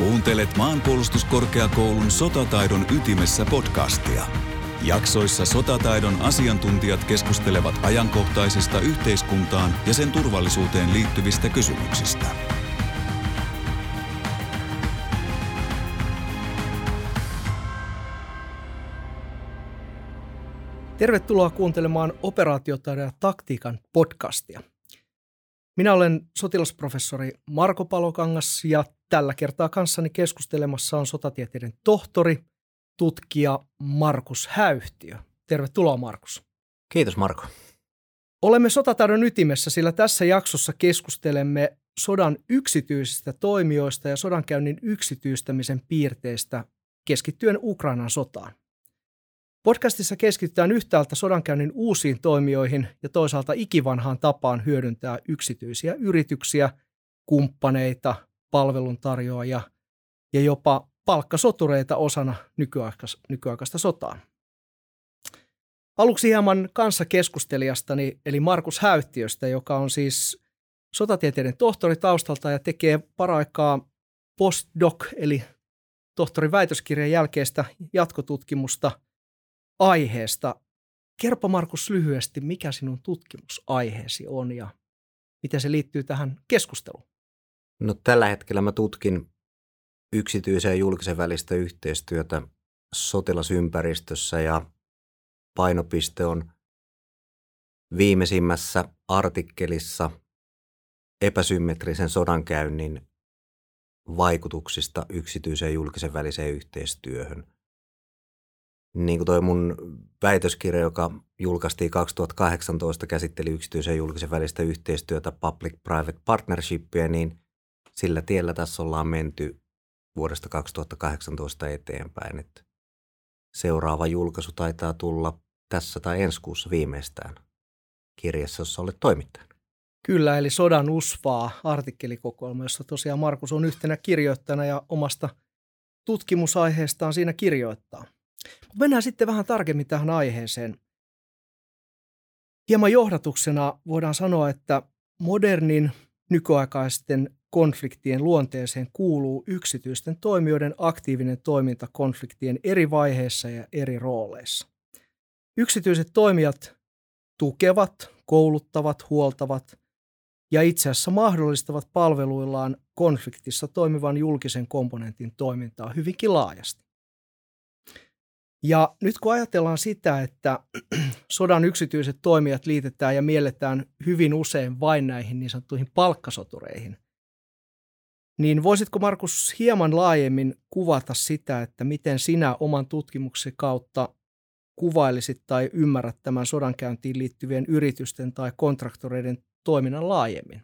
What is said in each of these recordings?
Kuuntelet maanpuolustuskorkeakoulun sotataidon ytimessä podcastia. Jaksoissa sotataidon asiantuntijat keskustelevat ajankohtaisista yhteiskuntaan ja sen turvallisuuteen liittyvistä kysymyksistä. Tervetuloa kuuntelemaan operaatiotaidon ja taktiikan podcastia. Minä olen sotilasprofessori Marko Palokangas ja tällä kertaa kanssani keskustelemassa on sotatieteiden tohtori, tutkija Markus Häyhtiö. Tervetuloa Markus. Kiitos Marko. Olemme sotataidon ytimessä, sillä tässä jaksossa keskustelemme sodan yksityisistä toimijoista ja sodankäynnin yksityistämisen piirteistä keskittyen Ukrainan sotaan. Podcastissa keskitytään yhtäältä sodankäynnin uusiin toimijoihin ja toisaalta ikivanhaan tapaan hyödyntää yksityisiä yrityksiä, kumppaneita, palveluntarjoajia ja jopa palkkasotureita osana nykyaikaista sotaa. Aluksi hieman kanssakeskustelijastani, eli Markus Häyttiöstä, joka on siis sotatieteiden tohtori taustalta ja tekee paraikaa postdoc, eli tohtorin väitöskirjan jälkeistä jatkotutkimusta – aiheesta. Kerro Markus lyhyesti, mikä sinun tutkimusaiheesi on ja miten se liittyy tähän keskusteluun? No tällä hetkellä mä tutkin yksityisen ja julkisen välistä yhteistyötä sotilasympäristössä ja painopiste on viimeisimmässä artikkelissa epäsymmetrisen sodankäynnin vaikutuksista yksityisen ja julkisen väliseen yhteistyöhön – niin kuin toi mun väitöskirja, joka julkaistiin 2018, käsitteli yksityisen ja julkisen välistä yhteistyötä, public-private partnershipia, niin sillä tiellä tässä ollaan menty vuodesta 2018 eteenpäin. Että seuraava julkaisu taitaa tulla tässä tai ensi kuussa viimeistään kirjassa, jossa olet toimittajana. Kyllä, eli Sodan usvaa artikkelikokoelma, jossa tosiaan Markus on yhtenä kirjoittajana ja omasta tutkimusaiheestaan siinä kirjoittaa. Mennään sitten vähän tarkemmin tähän aiheeseen. Hieman johdatuksena voidaan sanoa, että modernin nykyaikaisten konfliktien luonteeseen kuuluu yksityisten toimijoiden aktiivinen toiminta konfliktien eri vaiheissa ja eri rooleissa. Yksityiset toimijat tukevat, kouluttavat, huoltavat ja itse asiassa mahdollistavat palveluillaan konfliktissa toimivan julkisen komponentin toimintaa hyvinkin laajasti. Ja nyt kun ajatellaan sitä, että sodan yksityiset toimijat liitetään ja mielletään hyvin usein vain näihin niin sanottuihin palkkasotureihin, niin voisitko Markus hieman laajemmin kuvata sitä, että miten sinä oman tutkimuksesi kautta kuvailisit tai ymmärrät tämän sodankäyntiin liittyvien yritysten tai kontraktoreiden toiminnan laajemmin?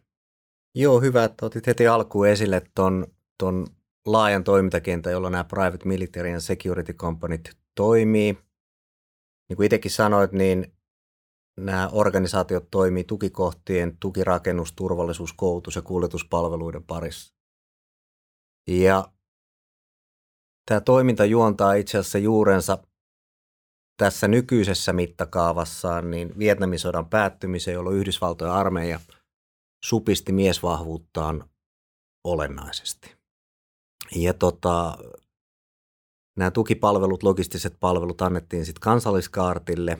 Joo, hyvä, että otit heti alkuun esille tuon ton laajan toimintakentän, jolla nämä private military and security companit toimii. Niin kuin itsekin sanoit, niin nämä organisaatiot toimii tukikohtien, tukirakennus, turvallisuus, koulutus ja kuljetuspalveluiden parissa. Ja tämä toiminta juontaa itse asiassa juurensa tässä nykyisessä mittakaavassaan niin Vietnamin sodan päättymiseen, jolloin Yhdysvaltojen armeija supisti miesvahvuuttaan olennaisesti. Ja tota, nämä tukipalvelut, logistiset palvelut annettiin sitten kansalliskaartille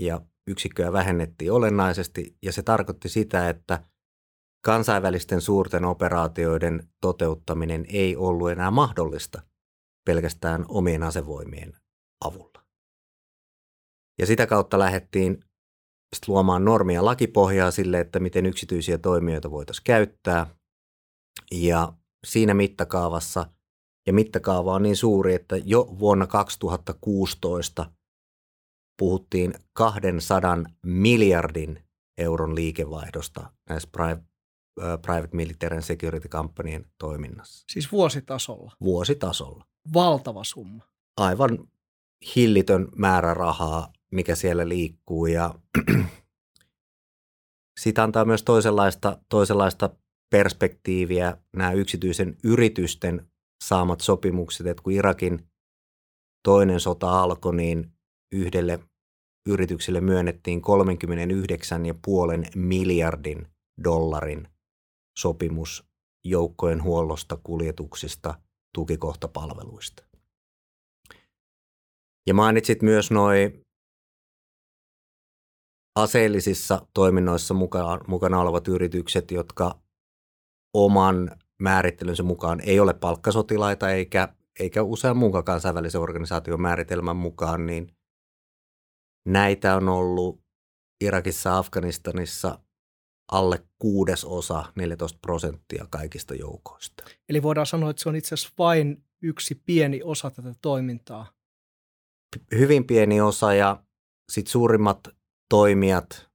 ja yksikköä vähennettiin olennaisesti ja se tarkoitti sitä, että kansainvälisten suurten operaatioiden toteuttaminen ei ollut enää mahdollista pelkästään omien asevoimien avulla. Ja sitä kautta lähdettiin luomaan normia lakipohjaa sille, että miten yksityisiä toimijoita voitaisiin käyttää. Ja siinä mittakaavassa – ja mittakaava on niin suuri, että jo vuonna 2016 puhuttiin 200 miljardin euron liikevaihdosta näissä private, private military and security kampanjien toiminnassa. Siis vuositasolla? Vuositasolla. Valtava summa. Aivan hillitön määrä rahaa, mikä siellä liikkuu ja siitä antaa myös toisenlaista, toisenlaista perspektiiviä nämä yksityisen yritysten saamat sopimukset, että kun Irakin toinen sota alkoi, niin yhdelle yritykselle myönnettiin 39,5 miljardin dollarin sopimus joukkojen huollosta, kuljetuksista tukikohtapalveluista. Ja mainitsit myös noin aseellisissa toiminnoissa mukaan, mukana olevat yritykset, jotka oman määrittelynsä mukaan ei ole palkkasotilaita eikä, eikä usean muunkaan kansainvälisen organisaation määritelmän mukaan, niin näitä on ollut Irakissa Afganistanissa alle kuudesosa, 14 prosenttia kaikista joukoista. Eli voidaan sanoa, että se on itse asiassa vain yksi pieni osa tätä toimintaa. Hyvin pieni osa ja sitten suurimmat toimijat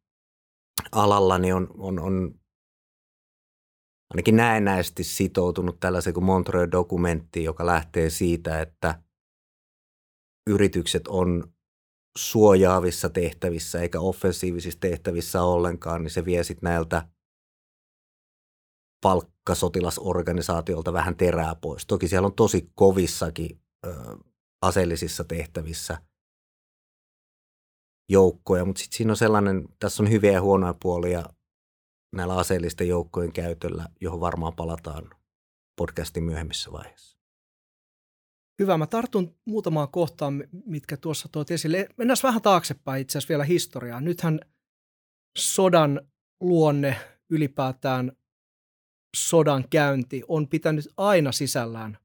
alalla niin on, on, on ainakin näennäisesti sitoutunut tällaiseen kuin Montreux-dokumentti, joka lähtee siitä, että yritykset on suojaavissa tehtävissä eikä offensiivisissa tehtävissä ollenkaan, niin se vie sitten näiltä palkkasotilasorganisaatiolta vähän terää pois. Toki siellä on tosi kovissakin ö, aseellisissa tehtävissä joukkoja, mutta sitten siinä on sellainen, tässä on hyviä ja huonoja puolia näillä aseellisten joukkojen käytöllä, johon varmaan palataan podcastin myöhemmissä vaiheissa. Hyvä. Mä tartun muutamaan kohtaan, mitkä tuossa tuot esille. Mennään vähän taaksepäin itse asiassa vielä historiaa. Nythän sodan luonne ylipäätään sodan käynti on pitänyt aina sisällään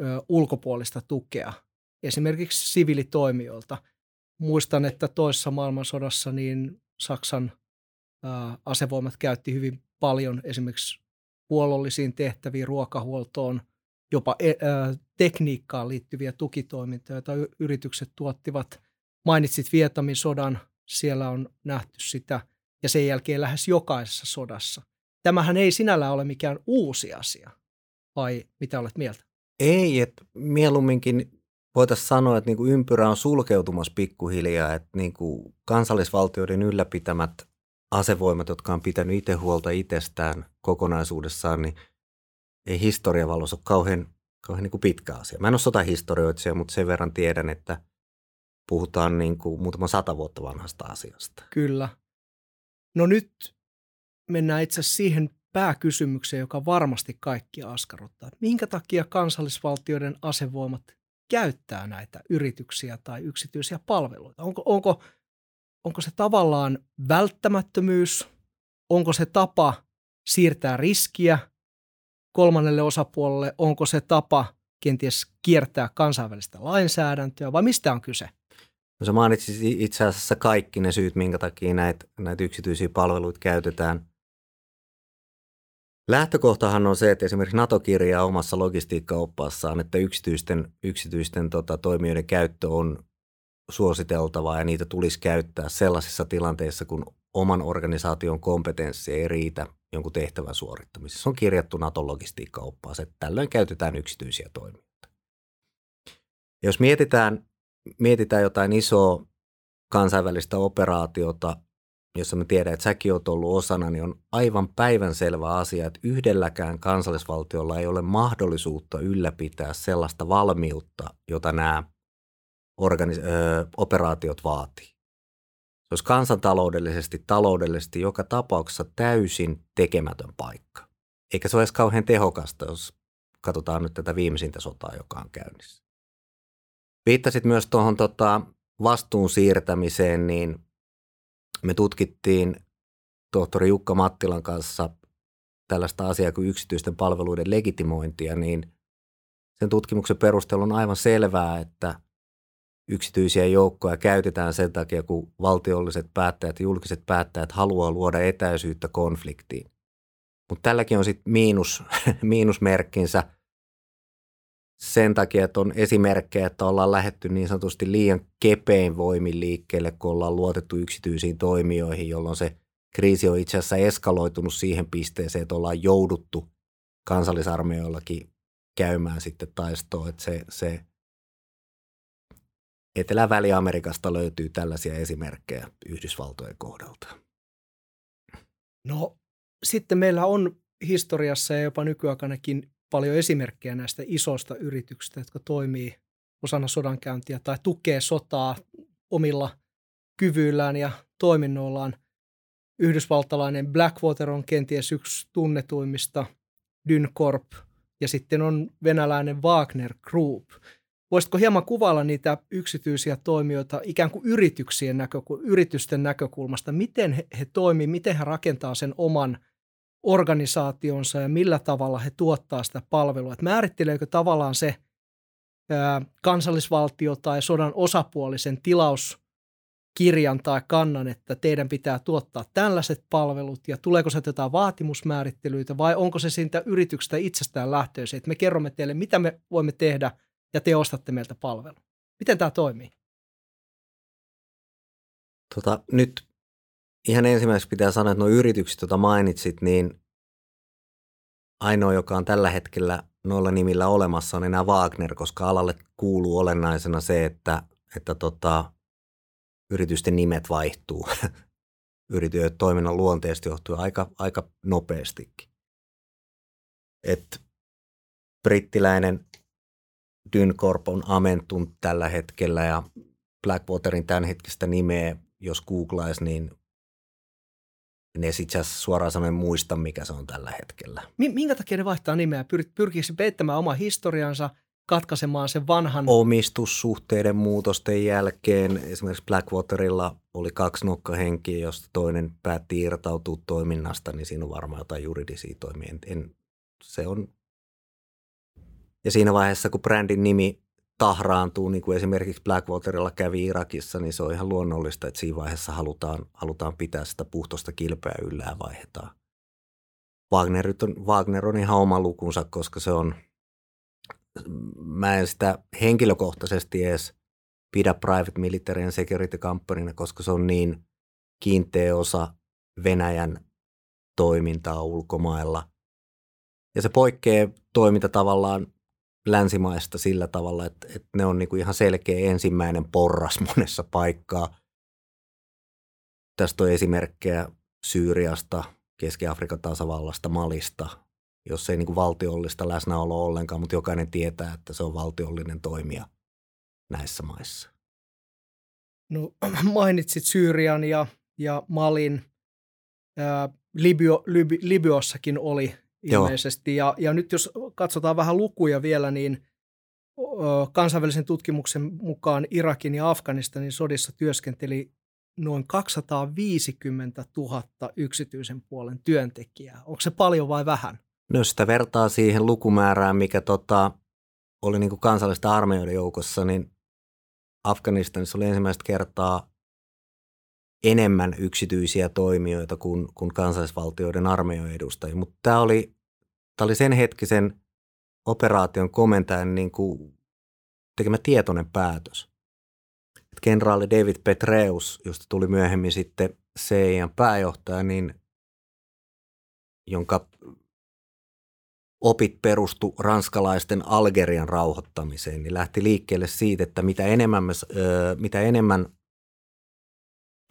ö, ulkopuolista tukea, esimerkiksi siviilitoimijoilta. Muistan, että toisessa maailmansodassa niin Saksan asevoimat käytti hyvin paljon esimerkiksi huollollisiin tehtäviin, ruokahuoltoon – jopa e, tekniikkaan liittyviä tukitoimintoja, joita yritykset tuottivat. Mainitsit Vietnamin sodan, siellä on nähty sitä, ja sen jälkeen lähes jokaisessa sodassa. Tämähän ei sinällään ole mikään uusi asia, vai mitä olet mieltä? Ei, että mieluumminkin voitaisiin sanoa, että niinku ympyrä on sulkeutumassa pikkuhiljaa, että niinku kansallisvaltioiden ylläpitämät asevoimat, jotka on pitänyt itse huolta itsestään kokonaisuudessaan, niin – ei historian valossa ole kauhean, kauhean niin kuin pitkä asia. Mä en ole sotahistorioitsija, mutta sen verran tiedän, että puhutaan niin kuin muutama sata vuotta vanhasta asiasta. Kyllä. No nyt mennään itse asiassa siihen pääkysymykseen, joka varmasti kaikkia askarruttaa. Minkä takia kansallisvaltioiden asevoimat käyttää näitä yrityksiä tai yksityisiä palveluita? Onko, onko, onko se tavallaan välttämättömyys? Onko se tapa siirtää riskiä kolmannelle osapuolelle, onko se tapa kenties kiertää kansainvälistä lainsäädäntöä vai mistä on kyse? No sä mainitsit itse asiassa kaikki ne syyt, minkä takia näitä, näitä yksityisiä palveluita käytetään. Lähtökohtahan on se, että esimerkiksi NATO kirjaa omassa logistiikkaoppaassaan, että yksityisten, yksityisten tota, toimijoiden käyttö on suositeltavaa ja niitä tulisi käyttää sellaisissa tilanteissa, kun oman organisaation kompetenssi ei riitä jonkun tehtävän suorittamisessa. Se on kirjattu Naton logistiikkaoppaas, että tällöin käytetään yksityisiä toimijoita. Jos mietitään, mietitään jotain isoa kansainvälistä operaatiota, jossa me tiedän, että säkin olet ollut osana, niin on aivan päivänselvä asia, että yhdelläkään kansallisvaltiolla ei ole mahdollisuutta ylläpitää sellaista valmiutta, jota nämä organis- ö, operaatiot vaatii olisi kansantaloudellisesti, taloudellisesti joka tapauksessa täysin tekemätön paikka. Eikä se ole edes kauhean tehokasta, jos katsotaan nyt tätä viimeisintä sotaa, joka on käynnissä. Viittasit myös tuohon tota, vastuun siirtämiseen, niin me tutkittiin tohtori Jukka Mattilan kanssa tällaista asiaa kuin yksityisten palveluiden legitimointia, niin sen tutkimuksen perusteella on aivan selvää, että yksityisiä joukkoja käytetään sen takia, kun valtiolliset päättäjät ja julkiset päättäjät haluaa luoda etäisyyttä konfliktiin. Mutta tälläkin on sitten miinus, miinusmerkkinsä sen takia, että on esimerkkejä, että ollaan lähetty niin sanotusti liian kepein voimin liikkeelle, kun ollaan luotettu yksityisiin toimijoihin, jolloin se kriisi on itse asiassa eskaloitunut siihen pisteeseen, että ollaan jouduttu kansallisarmeijoillakin käymään sitten taistoon, että se, se Etelä-Väli-Amerikasta löytyy tällaisia esimerkkejä Yhdysvaltojen kohdalta. No sitten meillä on historiassa ja jopa nykyaikanakin paljon esimerkkejä näistä isoista yrityksistä, jotka toimii osana sodankäyntiä tai tukee sotaa omilla kyvyillään ja toiminnoillaan. Yhdysvaltalainen Blackwater on kenties yksi tunnetuimmista, Dyncorp ja sitten on venäläinen Wagner Group. Voisitko hieman kuvailla niitä yksityisiä toimijoita ikään kuin yrityksien näkökul- yritysten näkökulmasta? Miten he, he toimii, miten he rakentaa sen oman organisaationsa ja millä tavalla he tuottaa sitä palvelua? Et määritteleekö tavallaan se ää, kansallisvaltio tai sodan osapuolisen tilaus kirjan tai kannan, että teidän pitää tuottaa tällaiset palvelut ja tuleeko se jotain vaatimusmäärittelyitä vai onko se siitä yrityksestä itsestään lähtöisin, että me kerromme teille, mitä me voimme tehdä ja te ostatte meiltä palvelu. Miten tämä toimii? Tota, nyt ihan ensimmäiseksi pitää sanoa, että nuo yritykset, joita mainitsit, niin ainoa, joka on tällä hetkellä noilla nimillä olemassa, on enää Wagner, koska alalle kuuluu olennaisena se, että, että tota, yritysten nimet vaihtuu yritysten toiminnan luonteesta johtuen aika, aika nopeastikin. Et brittiläinen Dyncorp on amentunut tällä hetkellä ja Blackwaterin tämänhetkistä nimeä, jos googlaisi, niin ne sitten suoraan sanoen muista, mikä se on tällä hetkellä. Minkä takia ne vaihtaa nimeä? Pyr- pyrkii se peittämään oma historiansa – katkaisemaan sen vanhan... Omistussuhteiden muutosten jälkeen esimerkiksi Blackwaterilla oli kaksi nokkahenkiä, josta toinen päätti irtautua toiminnasta, niin siinä on varmaan jotain juridisia toimia. En, se on... Ja siinä vaiheessa, kun brändin nimi tahraantuu, niin kuin esimerkiksi Blackwaterilla kävi Irakissa, niin se on ihan luonnollista, että siinä vaiheessa halutaan, halutaan pitää sitä puhtosta kilpeä yllä ja vaihdetaan. Wagner on, Wagner on ihan oma lukunsa, koska se on – mä en sitä henkilökohtaisesti edes pidä private military and security companyna, koska se on niin kiinteä osa Venäjän toimintaa ulkomailla. Ja se poikkeaa toiminta tavallaan länsimaista sillä tavalla, että, että ne on niinku ihan selkeä ensimmäinen porras monessa paikkaa. Tästä on esimerkkejä Syyriasta, Keski-Afrikan tasavallasta, Malista, jos ei niin kuin valtiollista läsnäoloa ollenkaan, mutta jokainen tietää, että se on valtiollinen toimija näissä maissa. No, mainitsit Syyrian ja, ja Malin. Ää, Libyo, Liby, Libyossakin oli ilmeisesti. Ja, ja nyt jos katsotaan vähän lukuja vielä, niin kansainvälisen tutkimuksen mukaan Irakin ja Afganistanin sodissa työskenteli noin 250 000 yksityisen puolen työntekijää. Onko se paljon vai vähän? No jos sitä vertaa siihen lukumäärään, mikä tota, oli niin kuin kansallista armeijoiden joukossa, niin Afganistanissa oli ensimmäistä kertaa enemmän yksityisiä toimijoita kuin, kuin kansallisvaltioiden armeijoiden edustajia. Mutta tämä oli, tämä oli sen hetkisen operaation komentajan niin kuin tekemä tietoinen päätös. Kenraali David Petreus, josta tuli myöhemmin sitten CIAn pääjohtaja, niin jonka opit perustu ranskalaisten Algerian rauhoittamiseen, niin lähti liikkeelle siitä, että mitä enemmän, me, mitä enemmän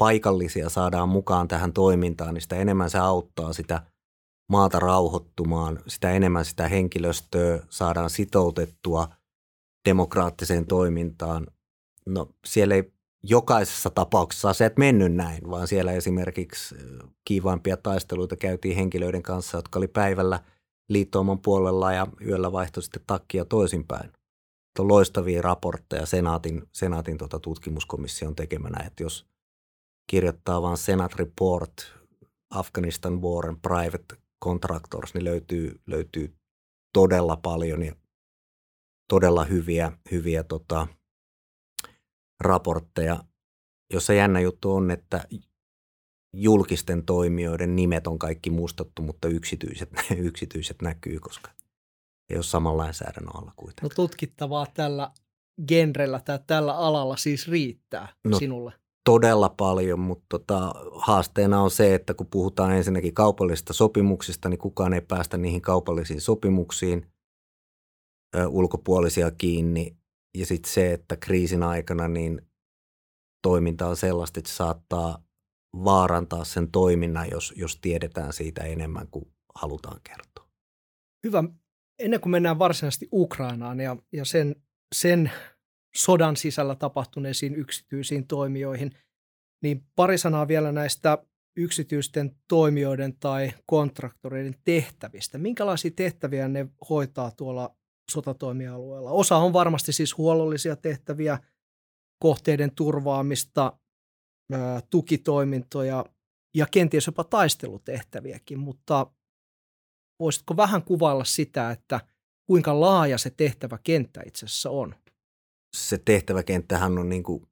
paikallisia saadaan mukaan tähän toimintaan, niin sitä enemmän se auttaa sitä maata rauhoittumaan, sitä enemmän sitä henkilöstöä saadaan sitoutettua demokraattiseen toimintaan. No siellä ei jokaisessa tapauksessa asiat mennyt näin, vaan siellä esimerkiksi kiivaimpia taisteluita käytiin henkilöiden kanssa, jotka oli päivällä – liittouman puolella ja yöllä vaihtoi sitten takkia toisinpäin. On loistavia raportteja Senaatin, Senaatin tota tutkimuskomission tekemänä, että jos kirjoittaa vain Senate Report Afghanistan War and Private Contractors, niin löytyy, löytyy todella paljon ja todella hyviä, hyviä tota, raportteja, jossa jännä juttu on, että julkisten toimijoiden nimet on kaikki mustattu, mutta yksityiset, yksityiset näkyy, koska ei ole saman lainsäädännön alla kuitenkaan. No tutkittavaa tällä genrellä tai tällä alalla siis riittää no, sinulle? Todella paljon, mutta tota, haasteena on se, että kun puhutaan ensinnäkin kaupallisista sopimuksista, niin kukaan ei päästä niihin kaupallisiin sopimuksiin ö, ulkopuolisia kiinni. Ja sitten se, että kriisin aikana niin toiminta on sellaista, että se saattaa vaarantaa sen toiminnan, jos, jos tiedetään siitä enemmän kuin halutaan kertoa. Hyvä. Ennen kuin mennään varsinaisesti Ukrainaan ja, ja sen, sen sodan sisällä tapahtuneisiin yksityisiin toimijoihin, niin pari sanaa vielä näistä yksityisten toimijoiden tai kontraktoreiden tehtävistä. Minkälaisia tehtäviä ne hoitaa tuolla sotatoimialueella? Osa on varmasti siis huollollisia tehtäviä, kohteiden turvaamista, tukitoimintoja ja kenties jopa taistelutehtäviäkin, mutta voisitko vähän kuvailla sitä, että kuinka laaja se tehtäväkenttä itse asiassa on? Se tehtäväkenttähän on niin kuin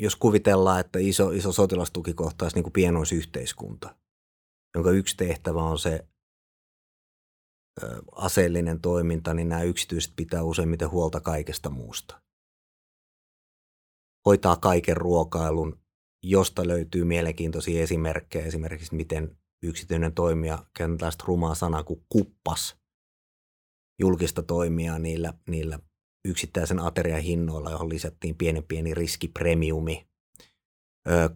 jos kuvitellaan, että iso, iso sotilastukikohta olisi niin pienoisyhteiskunta, jonka yksi tehtävä on se ö, aseellinen toiminta, niin nämä yksityiset pitää useimmiten huolta kaikesta muusta. Hoitaa kaiken ruokailun, josta löytyy mielenkiintoisia esimerkkejä, esimerkiksi miten yksityinen toimija, käytetään tällaista rumaa sanaa kuin kuppas, julkista toimia niillä, niillä yksittäisen aterian hinnoilla, johon lisättiin pienen pieni riskipremiumi.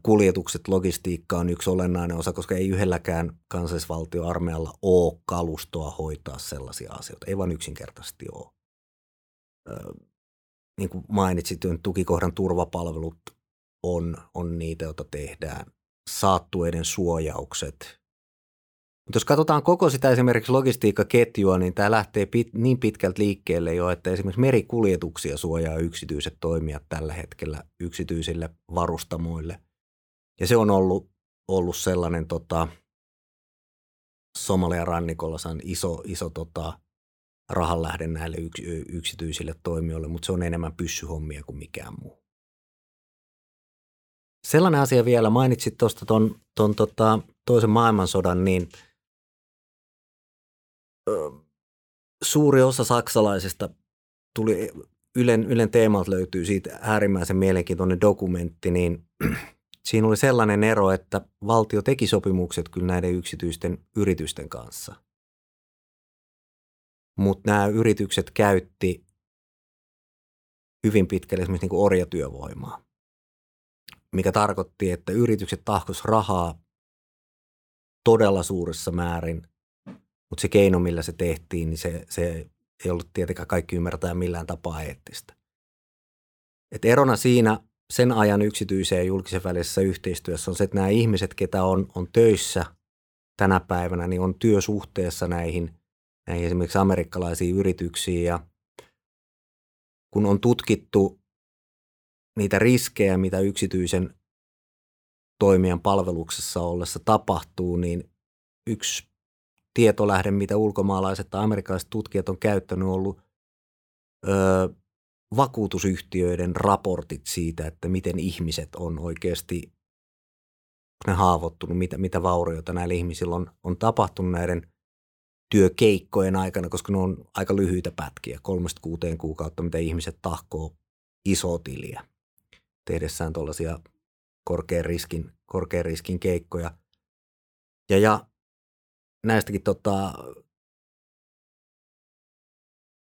Kuljetukset, logistiikka on yksi olennainen osa, koska ei yhdelläkään kansallisvaltioarmeijalla ole kalustoa hoitaa sellaisia asioita. Ei vain yksinkertaisesti ole. Niin kuin mainitsit, tukikohdan turvapalvelut on, on niitä, joita tehdään. Saattueiden suojaukset, mutta jos katsotaan koko sitä esimerkiksi logistiikkaketjua, niin tämä lähtee pit, niin pitkältä liikkeelle jo, että esimerkiksi merikuljetuksia suojaa yksityiset toimijat tällä hetkellä yksityisille varustamoille. Ja se on ollut, ollut sellainen tota, Somalian rannikolla on iso, iso tota, rahanlähde näille yks, yksityisille toimijoille, mutta se on enemmän pyssyhommia kuin mikään muu. Sellainen asia vielä, mainitsit tuosta ton tota, toisen maailmansodan, niin – suuri osa saksalaisista tuli, Ylen, Ylen teemalta löytyy siitä äärimmäisen mielenkiintoinen dokumentti, niin siinä oli sellainen ero, että valtio teki sopimukset kyllä näiden yksityisten yritysten kanssa. Mutta nämä yritykset käytti hyvin pitkälle esimerkiksi niin kuin orjatyövoimaa, mikä tarkoitti, että yritykset tahkos rahaa todella suuressa määrin mutta se keino, millä se tehtiin, niin se, se ei ollut tietenkään kaikki ymmärtää millään tapaa eettistä. Et erona siinä sen ajan yksityiseen ja julkisen välisessä yhteistyössä on se, että nämä ihmiset, ketä on, on töissä tänä päivänä, niin on työsuhteessa näihin, näihin esimerkiksi amerikkalaisiin yrityksiin ja kun on tutkittu niitä riskejä, mitä yksityisen toimijan palveluksessa ollessa tapahtuu, niin yksi tietolähde, mitä ulkomaalaiset tai amerikkalaiset tutkijat on käyttänyt, on ollut ö, vakuutusyhtiöiden raportit siitä, että miten ihmiset on oikeasti ne haavoittunut, mitä, mitä vaurioita näillä ihmisillä on, on tapahtunut näiden työkeikkojen aikana, koska ne on aika lyhyitä pätkiä, kolmesta kuuteen kuukautta, mitä ihmiset tahkoo iso tiliä tehdessään tuollaisia korkean riskin, korkean riskin keikkoja. Ja, ja näistäkin tota,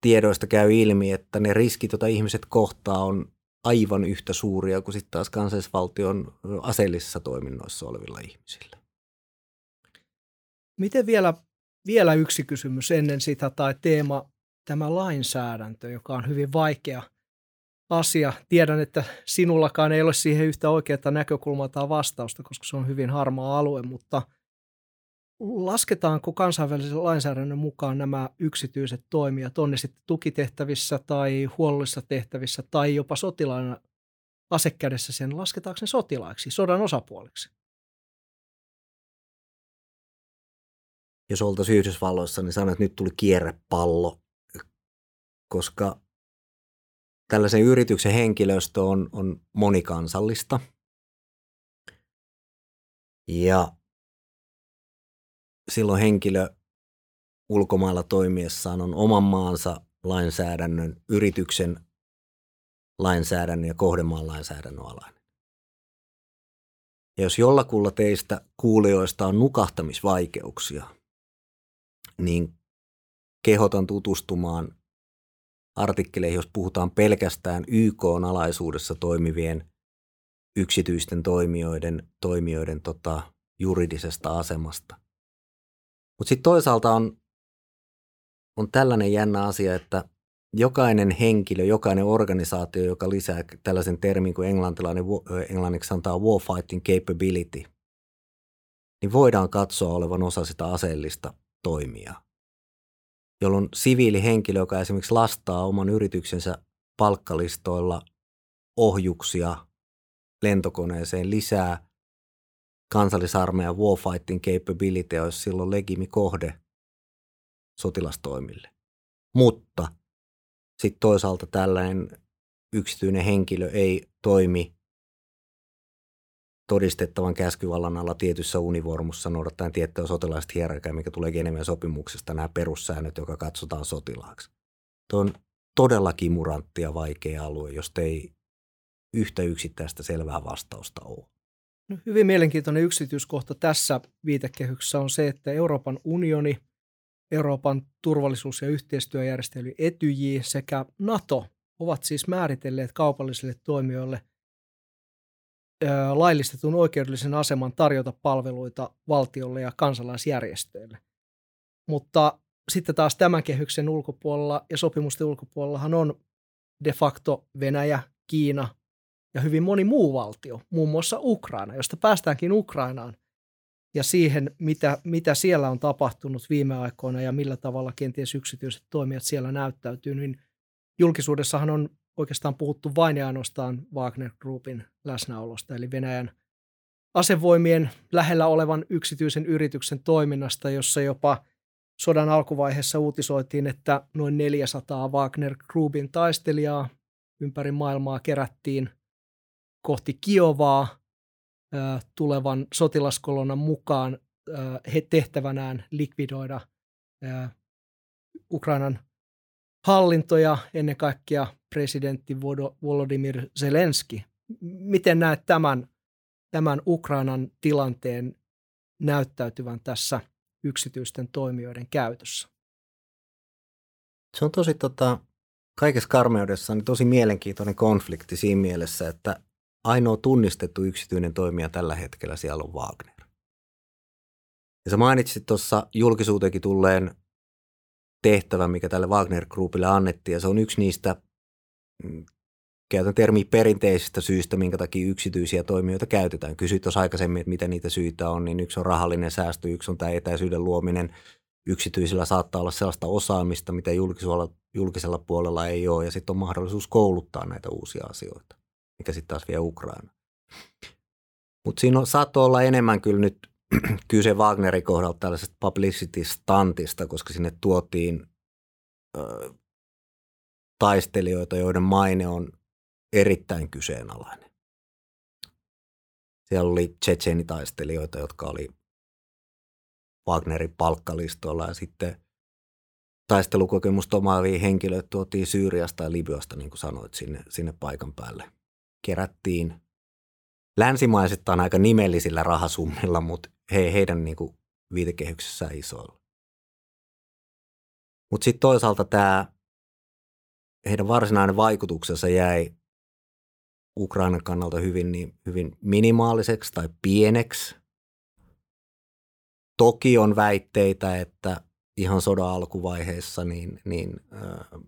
tiedoista käy ilmi, että ne riskit, joita ihmiset kohtaa, on aivan yhtä suuria kuin sitten taas kansallisvaltion aseellisissa toiminnoissa olevilla ihmisillä. Miten vielä, vielä yksi kysymys ennen sitä tai teema, tämä lainsäädäntö, joka on hyvin vaikea asia. Tiedän, että sinullakaan ei ole siihen yhtä oikeaa näkökulmaa tai vastausta, koska se on hyvin harmaa alue, mutta – lasketaanko kansainvälisen lainsäädännön mukaan nämä yksityiset toimijat, on ne sitten tukitehtävissä tai huollollisissa tehtävissä tai jopa sotilaana asekädessä sen, lasketaanko ne sotilaiksi, sodan osapuoliksi? Jos oltaisiin Yhdysvalloissa, niin sanoin, että nyt tuli kierrepallo, koska tällaisen yrityksen henkilöstö on, on monikansallista. Ja silloin henkilö ulkomailla toimiessaan on oman maansa lainsäädännön, yrityksen lainsäädännön ja kohdemaan lainsäädännön alainen. Ja jos jollakulla teistä kuulijoista on nukahtamisvaikeuksia, niin kehotan tutustumaan artikkeleihin, jos puhutaan pelkästään YK-alaisuudessa toimivien yksityisten toimijoiden, toimijoiden tota, juridisesta asemasta. Mutta sitten toisaalta on, on tällainen jännä asia, että jokainen henkilö, jokainen organisaatio, joka lisää tällaisen termin kuin englantilainen, englanniksi sanotaan warfighting capability, niin voidaan katsoa olevan osa sitä aseellista toimia, jolloin siviilihenkilö, joka esimerkiksi lastaa oman yrityksensä palkkalistoilla ohjuksia lentokoneeseen lisää kansallisarmeijan warfighting capability olisi silloin legimi kohde sotilastoimille. Mutta sitten toisaalta tällainen yksityinen henkilö ei toimi todistettavan käskyvallan alla tietyssä univormussa noudattaen tiettyä sotilaista hierarkiaa, mikä tulee Geneven sopimuksesta, nämä perussäännöt, joka katsotaan sotilaaksi. Tuo on todella kimurantti ja vaikea alue, josta ei yhtä yksittäistä selvää vastausta ole. Hyvin mielenkiintoinen yksityiskohta tässä viitekehyksessä on se, että Euroopan unioni, Euroopan turvallisuus- ja yhteistyöjärjestely Etyj sekä NATO ovat siis määritelleet kaupallisille toimijoille laillistetun oikeudellisen aseman tarjota palveluita valtiolle ja kansalaisjärjestöille. Mutta sitten taas tämän kehyksen ulkopuolella ja sopimusten ulkopuolellahan on de facto Venäjä, Kiina ja hyvin moni muu valtio, muun muassa Ukraina, josta päästäänkin Ukrainaan ja siihen, mitä, mitä siellä on tapahtunut viime aikoina ja millä tavalla kenties yksityiset toimijat siellä näyttäytyy, niin julkisuudessahan on oikeastaan puhuttu vain ja ainoastaan Wagner Groupin läsnäolosta, eli Venäjän asevoimien lähellä olevan yksityisen yrityksen toiminnasta, jossa jopa sodan alkuvaiheessa uutisoitiin, että noin 400 Wagner Groupin taistelijaa ympäri maailmaa kerättiin kohti Kiovaa tulevan sotilaskolonan mukaan he tehtävänään likvidoida Ukrainan hallintoja, ennen kaikkea presidentti Volodymyr Zelenski. Miten näet tämän, tämän Ukrainan tilanteen näyttäytyvän tässä yksityisten toimijoiden käytössä? Se on tosi tota, kaikessa karmeudessaan niin tosi mielenkiintoinen konflikti siinä mielessä, että ainoa tunnistettu yksityinen toimija tällä hetkellä siellä on Wagner. Ja sä mainitsit tuossa julkisuuteenkin tulleen tehtävä, mikä tälle Wagner Groupille annettiin, ja se on yksi niistä, mm, käytän termiä perinteisistä syistä, minkä takia yksityisiä toimijoita käytetään. Kysyit tuossa aikaisemmin, että mitä niitä syitä on, niin yksi on rahallinen säästö, yksi on tämä etäisyyden luominen. Yksityisillä saattaa olla sellaista osaamista, mitä julkisella, julkisella puolella ei ole, ja sitten on mahdollisuus kouluttaa näitä uusia asioita, mikä sitten taas vie Ukraina. Mutta siinä on, saattoi olla enemmän kyllä nyt kyse Wagnerin kohdalta tällaisesta publicity-stantista, koska sinne tuotiin ö, taistelijoita, joiden maine on erittäin kyseenalainen. Siellä oli tsetseenitaistelijoita, jotka oli Wagnerin palkkalistoilla ja sitten taistelukokemusta omaavia henkilöitä tuotiin Syyriasta ja Libyasta, niin kuin sanoit, sinne, sinne paikan päälle. Kerättiin länsimaisittain aika nimellisillä rahasummilla, mutta he, heidän niin kuin viitekehyksessään isoilla. Mutta sitten toisaalta tämä heidän varsinainen vaikutuksensa jäi Ukrainan kannalta hyvin, niin, hyvin minimaaliseksi tai pieneksi. Toki on väitteitä, että ihan sodan alkuvaiheessa niin, niin äh,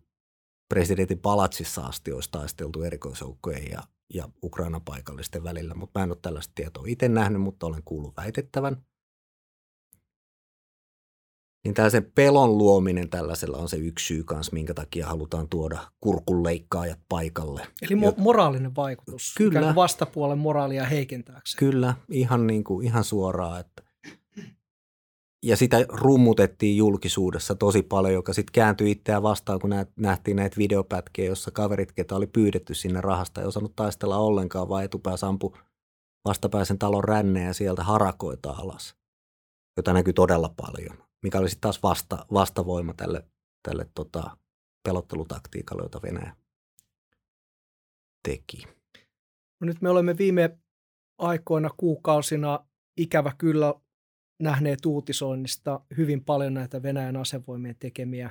presidentin palatsissa asti olisi taisteltu erikoisjoukkojen ja ja Ukrainan paikallisten välillä, mutta mä en ole tällaista tietoa itse nähnyt, mutta olen kuullut väitettävän. Niin tällaisen pelon luominen tällaisella on se yksi syy kanssa, minkä takia halutaan tuoda kurkunleikkaajat paikalle. Eli mo- moraalinen vaikutus, kyllä. vastapuolen moraalia heikentääkseen. Kyllä, ihan, niin kuin, ihan suoraan, että ja sitä rummutettiin julkisuudessa tosi paljon, joka sitten kääntyi itseään vastaan, kun nähtiin näitä videopätkiä, jossa kaverit, ketä oli pyydetty sinne rahasta, ei osannut taistella ollenkaan, vaan etupää sampu vastapäisen talon ränneen ja sieltä harakoita alas, jota näkyy todella paljon, mikä oli sitten taas vasta, vastavoima tälle, tälle tota, pelottelutaktiikalle, jota Venäjä teki. No nyt me olemme viime aikoina, kuukausina ikävä kyllä nähneet uutisoinnista hyvin paljon näitä Venäjän asevoimien tekemiä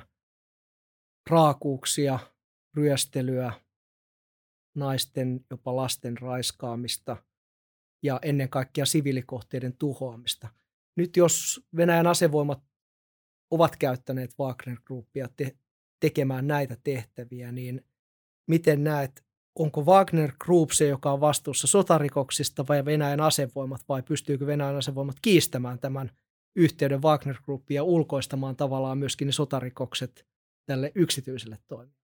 raakuuksia, ryöstelyä, naisten, jopa lasten raiskaamista ja ennen kaikkea siviilikohteiden tuhoamista. Nyt jos Venäjän asevoimat ovat käyttäneet Wagner Groupia te- tekemään näitä tehtäviä, niin miten näet, onko Wagner Group se, joka on vastuussa sotarikoksista vai Venäjän asevoimat vai pystyykö Venäjän asevoimat kiistämään tämän yhteyden Wagner Groupiin ja ulkoistamaan tavallaan myöskin ne sotarikokset tälle yksityiselle toimijalle.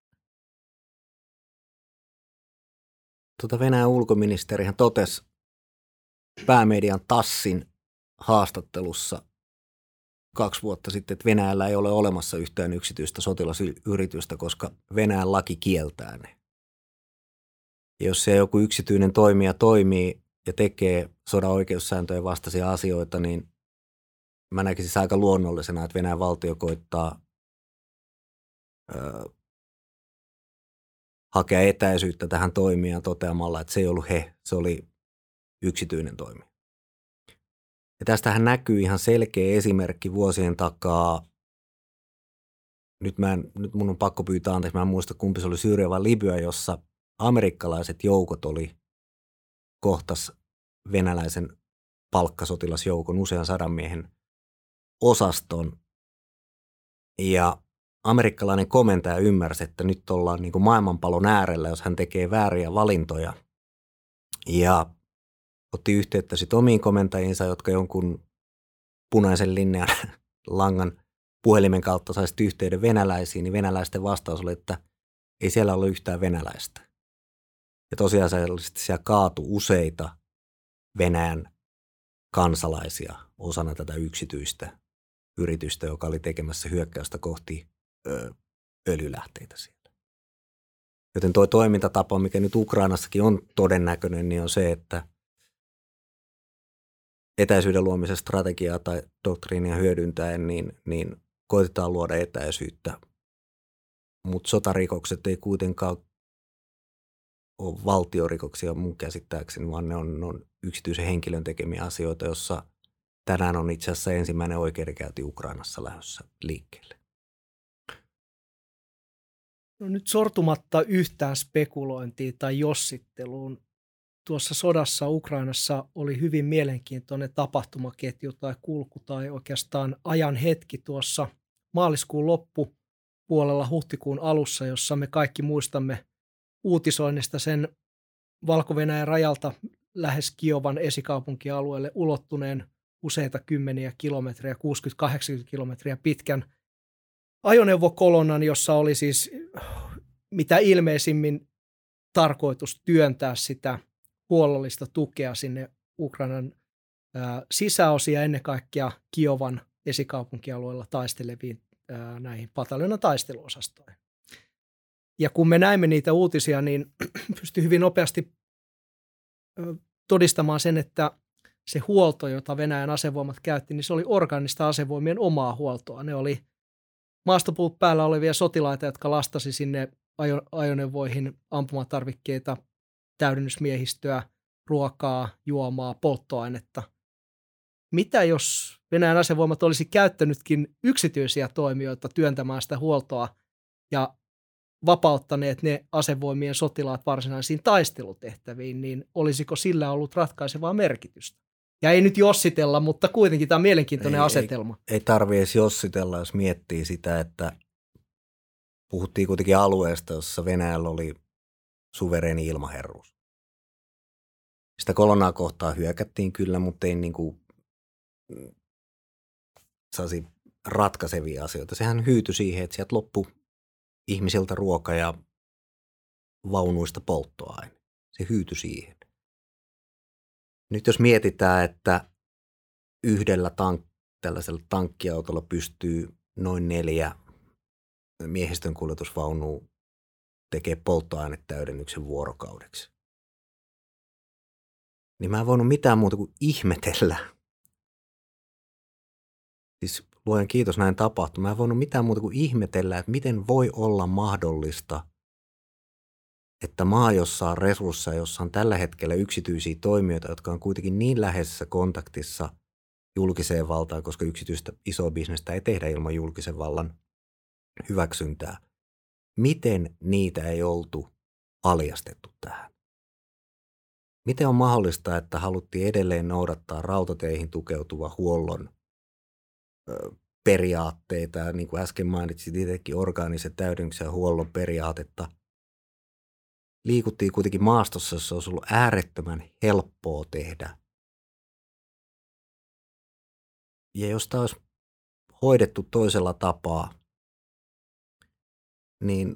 Tuota Venäjän ulkoministerihän totesi päämedian Tassin haastattelussa kaksi vuotta sitten, että Venäjällä ei ole olemassa yhtään yksityistä sotilasyritystä, koska Venäjän laki kieltää ne. Ja jos se joku yksityinen toimija toimii ja tekee sodan oikeussääntöjen vastaisia asioita, niin mä näkisin aika luonnollisena, että Venäjän valtio koittaa ö, hakea etäisyyttä tähän toimijaan toteamalla, että se ei ollut he, se oli yksityinen toimija. Ja tästähän näkyy ihan selkeä esimerkki vuosien takaa. Nyt, mä en, nyt mun on pakko pyytää anteeksi, mä en muista kumpi se oli Syyria vai Libya, jossa amerikkalaiset joukot oli kohtas venäläisen palkkasotilasjoukon usean sadan miehen osaston. Ja amerikkalainen komentaja ymmärsi, että nyt ollaan niin kuin maailmanpalon äärellä, jos hän tekee vääriä valintoja. Ja otti yhteyttä sitten omiin komentajiinsa, jotka jonkun punaisen linjan langan puhelimen kautta saisi yhteyden venäläisiin, niin venäläisten vastaus oli, että ei siellä ole yhtään venäläistä. Ja tosiasiallisesti siellä kaatu useita Venäjän kansalaisia osana tätä yksityistä yritystä, joka oli tekemässä hyökkäystä kohti ö, öljylähteitä siellä. Joten tuo toimintatapa, mikä nyt Ukrainassakin on todennäköinen, niin on se, että etäisyyden luomisen strategiaa tai doktriinia hyödyntäen, niin, niin koitetaan luoda etäisyyttä. Mutta sotarikokset ei kuitenkaan ole valtiorikoksia mun käsittääkseni, vaan ne on, ne on yksityisen henkilön tekemiä asioita, jossa tänään on itse asiassa ensimmäinen oikeudenkäynti Ukrainassa lähdössä liikkeelle. No nyt sortumatta yhtään spekulointiin tai jossitteluun. Tuossa sodassa Ukrainassa oli hyvin mielenkiintoinen tapahtumaketju tai kulku tai oikeastaan ajan hetki tuossa maaliskuun loppupuolella huhtikuun alussa, jossa me kaikki muistamme uutisoinnista sen valko rajalta lähes Kiovan esikaupunkialueelle ulottuneen useita kymmeniä kilometrejä, 60-80 kilometriä pitkän ajoneuvokolonnan, jossa oli siis mitä ilmeisimmin tarkoitus työntää sitä huollollista tukea sinne Ukrainan sisäosia ennen kaikkea Kiovan esikaupunkialueella taisteleviin näihin pataljonan taisteluosastoihin. Ja kun me näimme niitä uutisia, niin pystyi hyvin nopeasti todistamaan sen, että se huolto, jota Venäjän asevoimat käytti, niin se oli organista asevoimien omaa huoltoa. Ne oli maastopuut päällä olevia sotilaita, jotka lastasi sinne ajo- ajoneuvoihin ampumatarvikkeita, täydennysmiehistöä, ruokaa, juomaa, polttoainetta. Mitä jos Venäjän asevoimat olisi käyttänytkin yksityisiä toimijoita työntämään sitä huoltoa ja vapauttaneet ne asevoimien sotilaat varsinaisiin taistelutehtäviin, niin olisiko sillä ollut ratkaisevaa merkitystä? Ja ei nyt jossitella, mutta kuitenkin tämä on mielenkiintoinen ei, asetelma. Ei, ei tarvi edes jossitella, jos miettii sitä, että puhuttiin kuitenkin alueesta, jossa Venäjällä oli suvereeni ilmaherruus. Sitä kolonnaa kohtaa hyökättiin kyllä, mutta ei niin kuin, mm, saisi ratkaisevia asioita. Sehän hyytyi siihen, että sieltä loppui ihmisiltä ruoka ja vaunuista polttoaine. Se hyytyi siihen. Nyt jos mietitään, että yhdellä tank, tällaisella tankkiautolla pystyy noin neljä miehistön kuljetusvaunua tekee polttoainetäydennyksen vuorokaudeksi. Niin mä en voinut mitään muuta kuin ihmetellä. Siis luojan kiitos näin tapahtui. Mä en voinut mitään muuta kuin ihmetellä, että miten voi olla mahdollista, että maa, jossa on resursseja, jossa on tällä hetkellä yksityisiä toimijoita, jotka on kuitenkin niin läheisessä kontaktissa julkiseen valtaan, koska yksityistä isoa bisnestä ei tehdä ilman julkisen vallan hyväksyntää. Miten niitä ei oltu paljastettu tähän? Miten on mahdollista, että haluttiin edelleen noudattaa rautateihin tukeutuva huollon periaatteita, niin kuin äsken mainitsit itsekin orgaanisen täydennyksen ja huollon periaatetta, liikuttiin kuitenkin maastossa, jossa olisi ollut äärettömän helppoa tehdä. Ja jos tämä olisi hoidettu toisella tapaa, niin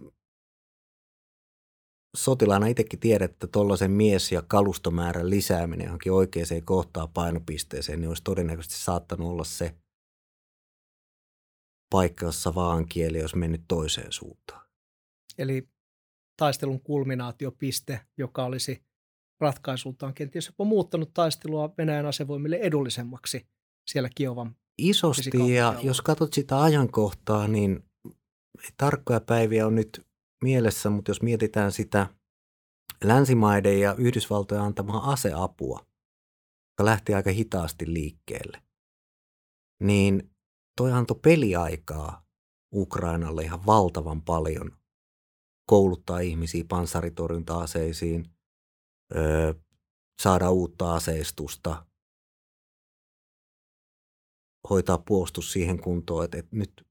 sotilaana itsekin tiedät, että tuollaisen mies- ja kalustomäärän lisääminen johonkin oikeaan kohtaan painopisteeseen, niin olisi todennäköisesti saattanut olla se paikka, jossa vaan kieli olisi mennyt toiseen suuntaan. Eli taistelun kulminaatiopiste, joka olisi ratkaisultaan kenties jopa muuttanut taistelua Venäjän asevoimille edullisemmaksi siellä Kiovan Isosti, ja jos katsot sitä ajankohtaa, niin tarkkoja päiviä on nyt mielessä, mutta jos mietitään sitä länsimaiden ja Yhdysvaltojen antamaa aseapua, joka lähti aika hitaasti liikkeelle, niin toi antoi peliaikaa Ukrainalle ihan valtavan paljon kouluttaa ihmisiä panssaritorjunta-aseisiin, öö, saada uutta aseistusta, hoitaa puolustus siihen kuntoon, että, että nyt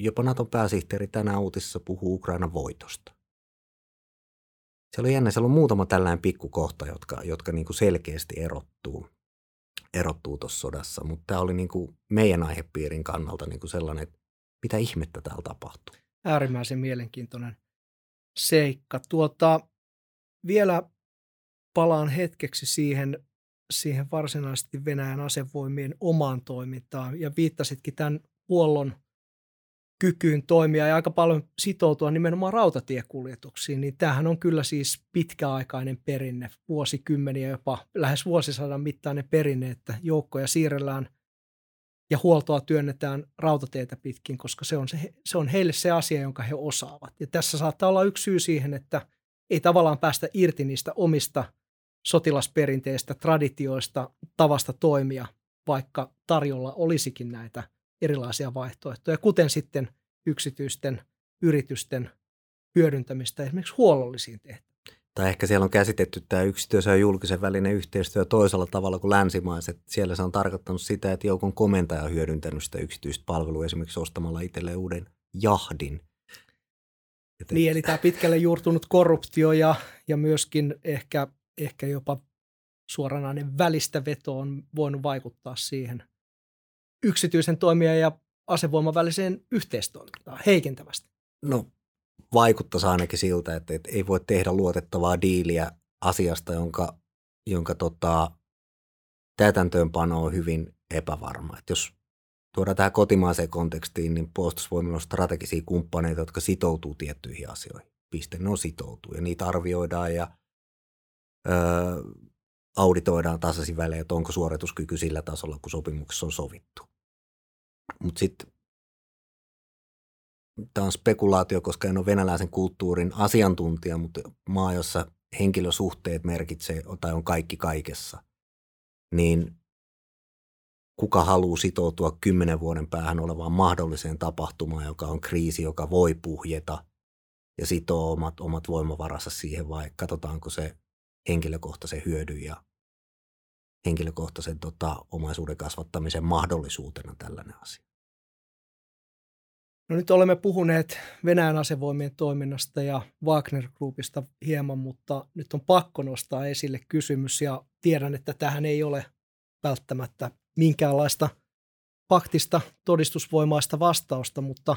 jopa Naton pääsihteeri tänään uutisessa puhuu Ukrainan voitosta. Siellä on jännä, siellä on muutama tällainen pikkukohta, jotka, jotka niin kuin selkeästi erottuu erottuu tuossa sodassa, mutta tämä oli niin kuin meidän aihepiirin kannalta niin kuin sellainen, että mitä ihmettä täällä tapahtuu. Äärimmäisen mielenkiintoinen seikka. Tuota, vielä palaan hetkeksi siihen, siihen varsinaisesti Venäjän asevoimien omaan toimintaan ja viittasitkin tämän huollon kykyyn toimia ja aika paljon sitoutua nimenomaan rautatiekuljetuksiin, niin tämähän on kyllä siis pitkäaikainen perinne, vuosikymmeniä jopa lähes vuosisadan mittainen perinne, että joukkoja siirrellään ja huoltoa työnnetään rautateitä pitkin, koska se on, se, se on heille se asia, jonka he osaavat. Ja tässä saattaa olla yksi syy siihen, että ei tavallaan päästä irti niistä omista sotilasperinteistä, traditioista, tavasta toimia, vaikka tarjolla olisikin näitä – erilaisia vaihtoehtoja, kuten sitten yksityisten yritysten hyödyntämistä esimerkiksi huollollisiin tehtäviin. Tai ehkä siellä on käsitetty tämä yksityisen ja julkisen välinen yhteistyö toisella tavalla kuin länsimaiset. Siellä se on tarkoittanut sitä, että joukon komentaja on hyödyntänyt sitä yksityistä palvelua esimerkiksi ostamalla itselleen uuden jahdin. Joten... Niin, eli tämä pitkälle juurtunut korruptio ja, ja myöskin ehkä, ehkä jopa suoranainen välistä veto on voinut vaikuttaa siihen – yksityisen toimijan ja asevoiman väliseen yhteistoimintaan heikentävästi? No vaikuttaisi ainakin siltä, että, että ei voi tehdä luotettavaa diiliä asiasta, jonka, jonka tota, täytäntöönpano on hyvin epävarma. Että jos tuodaan tähän kotimaiseen kontekstiin, niin puolustusvoimilla on strategisia kumppaneita, jotka sitoutuu tiettyihin asioihin. Piste, ne on sitoutuu ja niitä arvioidaan ja öö, auditoidaan tasaisin välein, että onko suorituskyky sillä tasolla, kun sopimuksessa on sovittu. Mutta sitten tämä on spekulaatio, koska en ole venäläisen kulttuurin asiantuntija, mutta maa, jossa henkilösuhteet merkitsee tai on kaikki kaikessa, niin kuka haluaa sitoutua kymmenen vuoden päähän olevaan mahdolliseen tapahtumaan, joka on kriisi, joka voi puhjeta ja sitoo omat, omat voimavarassa siihen vai katsotaanko se henkilökohtaisen hyödyn ja henkilökohtaisen tota, omaisuuden kasvattamisen mahdollisuutena tällainen asia. No nyt olemme puhuneet Venäjän asevoimien toiminnasta ja Wagner Groupista hieman, mutta nyt on pakko nostaa esille kysymys ja tiedän, että tähän ei ole välttämättä minkäänlaista faktista todistusvoimaista vastausta, mutta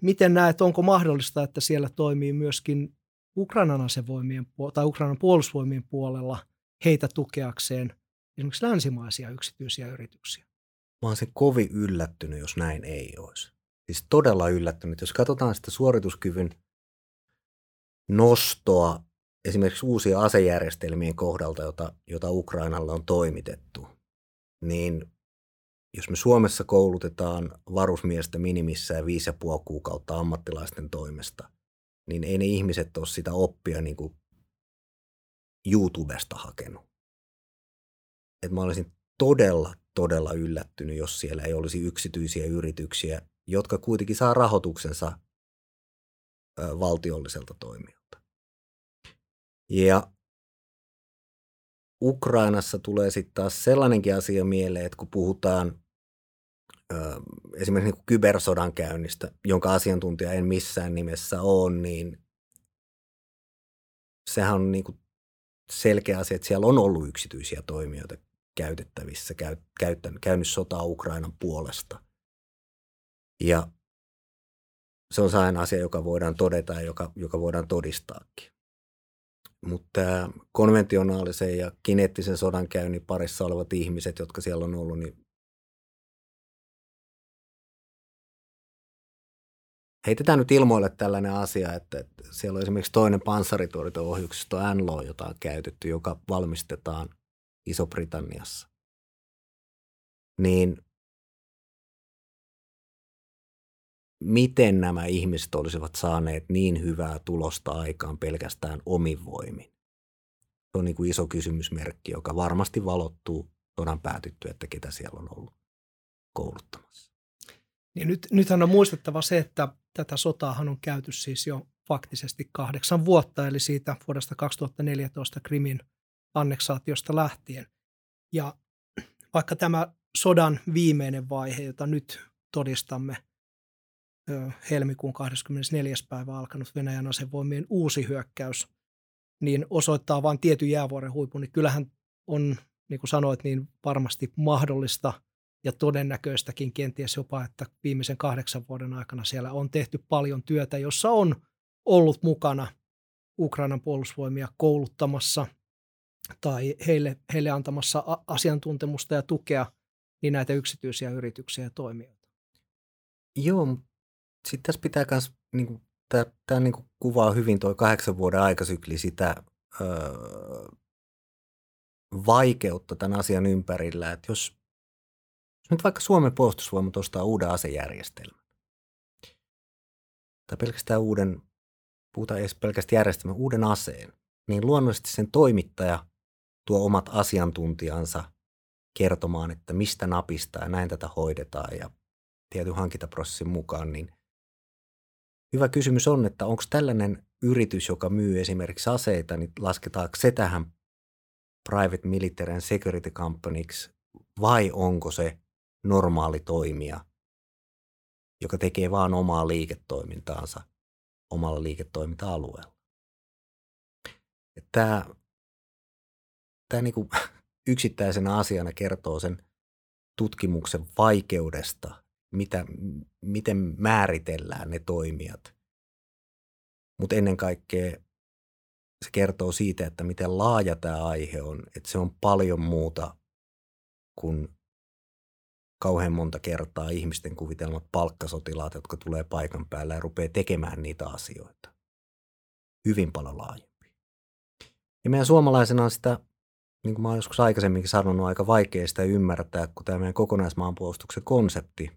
miten näet, onko mahdollista, että siellä toimii myöskin Ukrainan asevoimien tai Ukrainan puolustusvoimien puolella heitä tukeakseen esimerkiksi länsimaisia yksityisiä yrityksiä? Mä olisin kovin yllättynyt, jos näin ei olisi. Siis todella yllättynyt. Jos katsotaan sitä suorituskyvyn nostoa esimerkiksi uusien asejärjestelmien kohdalta, jota, jota Ukrainalle on toimitettu, niin jos me Suomessa koulutetaan varusmiestä minimissään viisi ja puoli kuukautta ammattilaisten toimesta, niin ei ne ihmiset ole sitä oppia niin kuin YouTubesta hakenut. Et mä olisin todella, todella yllättynyt, jos siellä ei olisi yksityisiä yrityksiä, jotka kuitenkin saa rahoituksensa valtiolliselta toimijalta. Ja Ukrainassa tulee sitten taas sellainenkin asia mieleen, että kun puhutaan ö, esimerkiksi niin kybersodan käynnistä, jonka asiantuntija en missään nimessä ole, niin sehän on niin kuin selkeä asia, että siellä on ollut yksityisiä toimijoita käytettävissä, käy, käyttänyt, käynyt sotaa Ukrainan puolesta. Ja se on aina asia, joka voidaan todeta ja joka, joka voidaan todistaakin. Mutta tämä konventionaalisen ja kineettisen sodankäynnin parissa olevat ihmiset, jotka siellä on ollut, niin heitetään nyt ilmoille tällainen asia, että, että siellä on esimerkiksi toinen panssarituorito-ohjuksisto NLO, jota on käytetty, joka valmistetaan Iso-Britanniassa. Niin miten nämä ihmiset olisivat saaneet niin hyvää tulosta aikaan pelkästään omin voimin? Se on niin kuin iso kysymysmerkki, joka varmasti valottuu sodan päätyttyä, että ketä siellä on ollut kouluttamassa. Niin nyt, nythän on muistettava se, että tätä sotaahan on käyty siis jo faktisesti kahdeksan vuotta, eli siitä vuodesta 2014 Krimin anneksaatiosta lähtien. Ja vaikka tämä sodan viimeinen vaihe, jota nyt todistamme, helmikuun 24. päivä alkanut Venäjän asevoimien uusi hyökkäys, niin osoittaa vain tietyn jäävuoren huipun, niin kyllähän on, niin kuin sanoit, niin varmasti mahdollista – ja todennäköistäkin kenties jopa, että viimeisen kahdeksan vuoden aikana siellä on tehty paljon työtä, jossa on ollut mukana Ukrainan puolustusvoimia kouluttamassa tai heille, heille antamassa asiantuntemusta ja tukea niin näitä yksityisiä yrityksiä ja toimijoita. Joo, sitten tässä pitää myös, niin tämä niin kuvaa hyvin tuo kahdeksan vuoden aikasykli sitä öö, vaikeutta tämän asian ympärillä, että jos jos nyt vaikka Suomen puolustusvoimat ostaa uuden asejärjestelmän, tai pelkästään uuden, puhutaan edes pelkästään järjestelmän, uuden aseen, niin luonnollisesti sen toimittaja tuo omat asiantuntijansa kertomaan, että mistä napista ja näin tätä hoidetaan ja tietyn hankintaprosessin mukaan, niin hyvä kysymys on, että onko tällainen yritys, joka myy esimerkiksi aseita, niin lasketaanko se tähän private military and security companyksi vai onko se normaali toimija, joka tekee vain omaa liiketoimintaansa omalla liiketoiminta-alueella. Tämä, tämä niin kuin yksittäisenä asiana kertoo sen tutkimuksen vaikeudesta, mitä, miten määritellään ne toimijat. Mutta ennen kaikkea se kertoo siitä, että miten laaja tämä aihe on, että se on paljon muuta kuin kauhean monta kertaa ihmisten kuvitelmat palkkasotilaat, jotka tulee paikan päällä ja rupeaa tekemään niitä asioita. Hyvin paljon laajempi. Ja meidän suomalaisena on sitä, niin kuin mä olen joskus aikaisemminkin sanonut, aika vaikea sitä ymmärtää, kun tämä meidän kokonaismaanpuolustuksen konsepti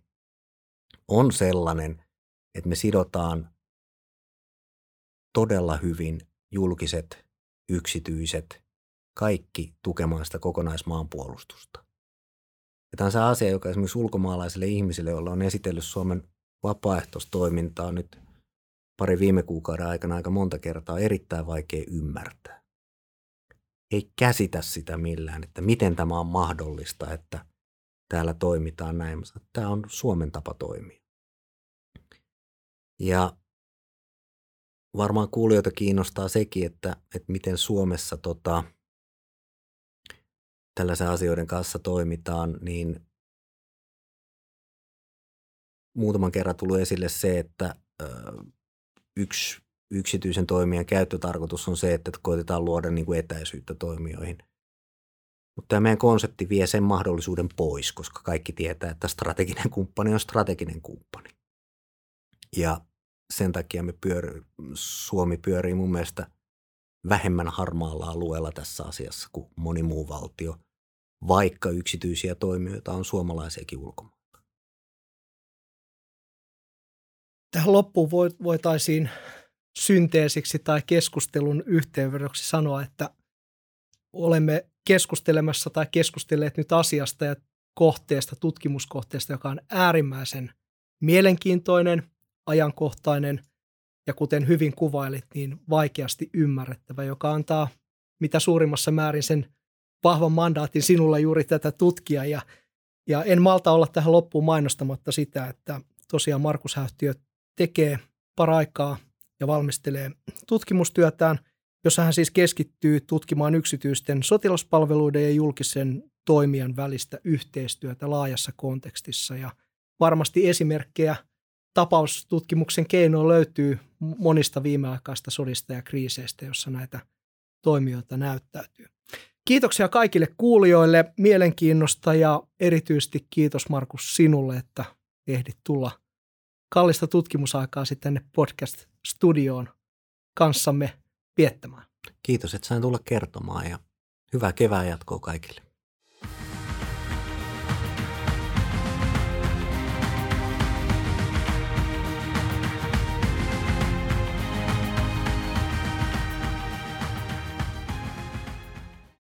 on sellainen, että me sidotaan todella hyvin julkiset, yksityiset, kaikki tukemaan sitä kokonaismaanpuolustusta. Ja tämä on se asia, joka esimerkiksi ulkomaalaisille ihmisille, joilla on esitellyt Suomen vapaaehtoistoimintaa nyt pari viime kuukauden aikana aika monta kertaa, erittäin vaikea ymmärtää. Ei käsitä sitä millään, että miten tämä on mahdollista, että täällä toimitaan näin. Tämä on Suomen tapa toimia. Ja varmaan kuulijoita kiinnostaa sekin, että, että miten Suomessa tota, – tällaisen asioiden kanssa toimitaan, niin muutaman kerran tullut esille se, että yksi yksityisen toimijan käyttötarkoitus on se, että koitetaan luoda niin kuin etäisyyttä toimijoihin. Mutta tämä meidän konsepti vie sen mahdollisuuden pois, koska kaikki tietää, että strateginen kumppani on strateginen kumppani. Ja sen takia me pyöri, Suomi pyörii mun mielestä vähemmän harmaalla alueella tässä asiassa kuin moni muu valtio – vaikka yksityisiä toimijoita on suomalaisiakin ulkomailla. Tähän loppuun voitaisiin synteesiksi tai keskustelun yhteenvedoksi sanoa, että olemme keskustelemassa tai keskustelleet nyt asiasta ja kohteesta, tutkimuskohteesta, joka on äärimmäisen mielenkiintoinen, ajankohtainen ja kuten hyvin kuvailit, niin vaikeasti ymmärrettävä, joka antaa mitä suurimmassa määrin sen vahvan mandaatin sinulla juuri tätä tutkia ja, ja en malta olla tähän loppuun mainostamatta sitä, että tosiaan Markus Häyhtiö tekee paraikaa ja valmistelee tutkimustyötään, jossa hän siis keskittyy tutkimaan yksityisten sotilaspalveluiden ja julkisen toimijan välistä yhteistyötä laajassa kontekstissa. Ja varmasti esimerkkejä tapaustutkimuksen keinoin löytyy monista viimeaikaista sodista ja kriiseistä, jossa näitä toimijoita näyttäytyy. Kiitoksia kaikille kuulijoille mielenkiinnosta ja erityisesti kiitos Markus sinulle, että ehdit tulla kallista tutkimusaikaa sitten tänne podcast-studioon kanssamme viettämään. Kiitos, että sain tulla kertomaan ja hyvää kevään jatkoa kaikille.